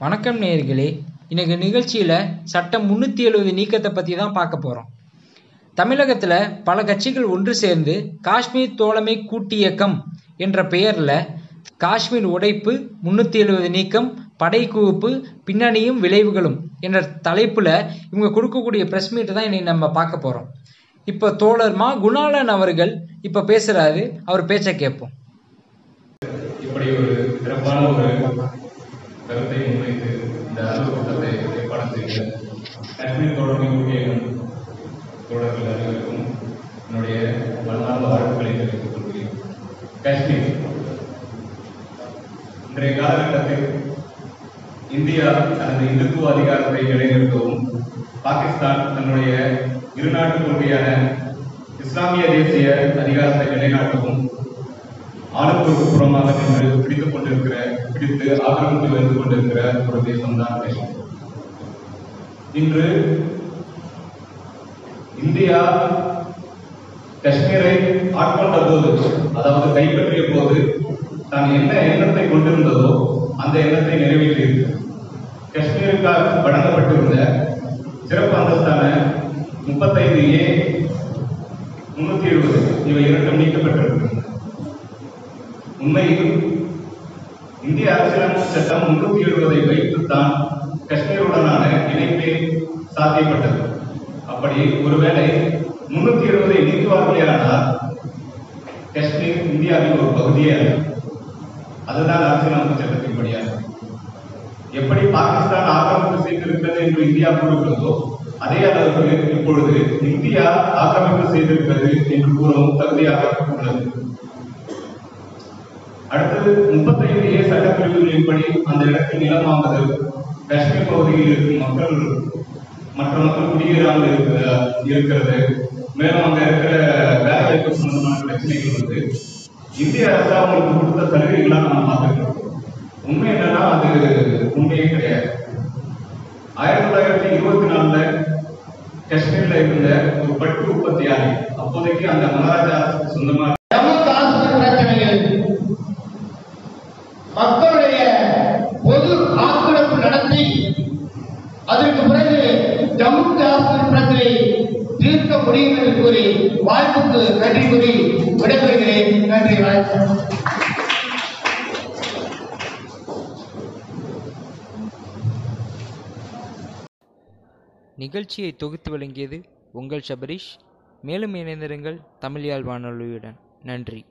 வணக்கம் நேர்களே இன்னைக்கு நிகழ்ச்சியில் சட்டம் முந்நூற்றி எழுபது நீக்கத்தை பற்றி தான் பார்க்க போகிறோம் தமிழகத்தில் பல கட்சிகள் ஒன்று சேர்ந்து காஷ்மீர் தோழமை கூட்டியக்கம் என்ற பெயரில் காஷ்மீர் உடைப்பு முந்நூற்றி எழுபது நீக்கம் படை குவிப்பு பின்னணியும் விளைவுகளும் என்ற தலைப்பில் இவங்க கொடுக்கக்கூடிய ப்ரெஸ் மீட்டை தான் இன்னைக்கு நம்ம பார்க்க போகிறோம் இப்போ தோழர் மா குணாலன் அவர்கள் இப்போ பேசுகிறாரு அவர் பேச்சை கேட்போம். இப்படி ஒரு சிறப்பான ஒரு ஏற்பாடு செய்த காஷ்மீர் தொடர்பு தோழர்கள் அனைவருக்கும் என்னுடைய மனமார்ந்த வாழ்த்துக்களை தெரிவித்துக் கொள்கிறேன். காஷ்மீர். இன்றைய காலகட்டத்தில் இந்தியா தனது இந்துத்துவ அதிகாரத்தை நிலைநிறுத்தவும் பாகிஸ்தான் தன்னுடைய இருநாட்டு கொள்கையான இஸ்லாமிய தேசிய அதிகாரத்தை நிலைநாட்டவும் ஆளுக்கு புறமாக நின்று பிடித்துக் கொண்டிருக்கிற பிடித்து ஆக்கிரமித்து வந்து கொண்டிருக்கிற ஒரு தேசம்தான் காஷ்மீர். இன்று இந்தியா காஷ்மீரை ஆட்கொண்ட போது அதாவது கைப்பற்றிய போது தான் என்ன எண்ணத்தை கொண்டிருந்ததோ அந்த எண்ணத்தை நிறைவேற்றியிருக்கு காஷ்மீருக்காக வழங்கப்பட்டிருந்த சிறப்பு அந்தஸ்தான முப்பத்தைந்து ஏ முன்னூத்தி எழுபது இவை இரண்டும் நீக்கப்பட்டிருக்கின்றன உண்மையில் இந்திய அரசியலமைப்பு சட்டம் முன்னூத்தி எழுபதை வைத்துத்தான் காஷ்மீருடனான இணைப்பே சாத்தியப்பட்டது. அப்படி ஒருவேளை முன்னூத்தி இருபது நீக்குவார்களேயானால் காஷ்மீர் இந்தியாவின் ஒரு பகுதியே அல்ல. அதுதான் அரசியலமைப்பு சட்டத்தின் படியாக எப்படி பாகிஸ்தான் ஆக்கிரமிப்பு செய்திருக்கிறது என்று இந்தியா கூறுகிறதோ அதே அளவுக்கு இப்பொழுது இந்தியா ஆக்கிரமிப்பு செய்திருக்கிறது என்று கூறவும் தகுதியாக உள்ளது. அடுத்தது முப்பத்தைந்து ஏ சட்டப்பிரிவுகளின்படி அந்த இடத்தில் நிலம் வாங்குதல். காஷ்மீர் பகுதியில் இருக்கும் மக்கள் மற்ற மக்கள் குடியேறாமல் இருக்கிறது. மேலும் அங்க இருக்கிற வேலை வாய்ப்பு சம்பந்தமான பிரச்சனைகள் வந்து இந்திய அரசு அவங்களுக்கு கொடுத்த சலுகைகளாக நம்ம பார்த்துருக்கோம். உண்மை என்னன்னா அது உண்மையே கிடையாது. ஆயிரத்தி தொள்ளாயிரத்தி இருபத்தி நாலுல காஷ்மீர்ல இருந்த ஒரு பட்டு உற்பத்தியாளி அப்போதைக்கு அந்த மகாராஜா சொந்தமா மக்களுடைய நடத்தி அதற்கு பிறகு ஜம்மு காஷ்மீர் பிரச்சனை தீர்க்க முடியும் என்று கூறி வாய்ப்புக்கு நன்றி கூறி விடைபெறுகிறேன். நன்றி வணக்கம். நிகழ்ச்சியை தொகுத்து வழங்கியது உங்கள் சபரீஷ். மேலும் இணைந்திருங்கள் தமிழ் யாழ் வானொலியுடன் நன்றி.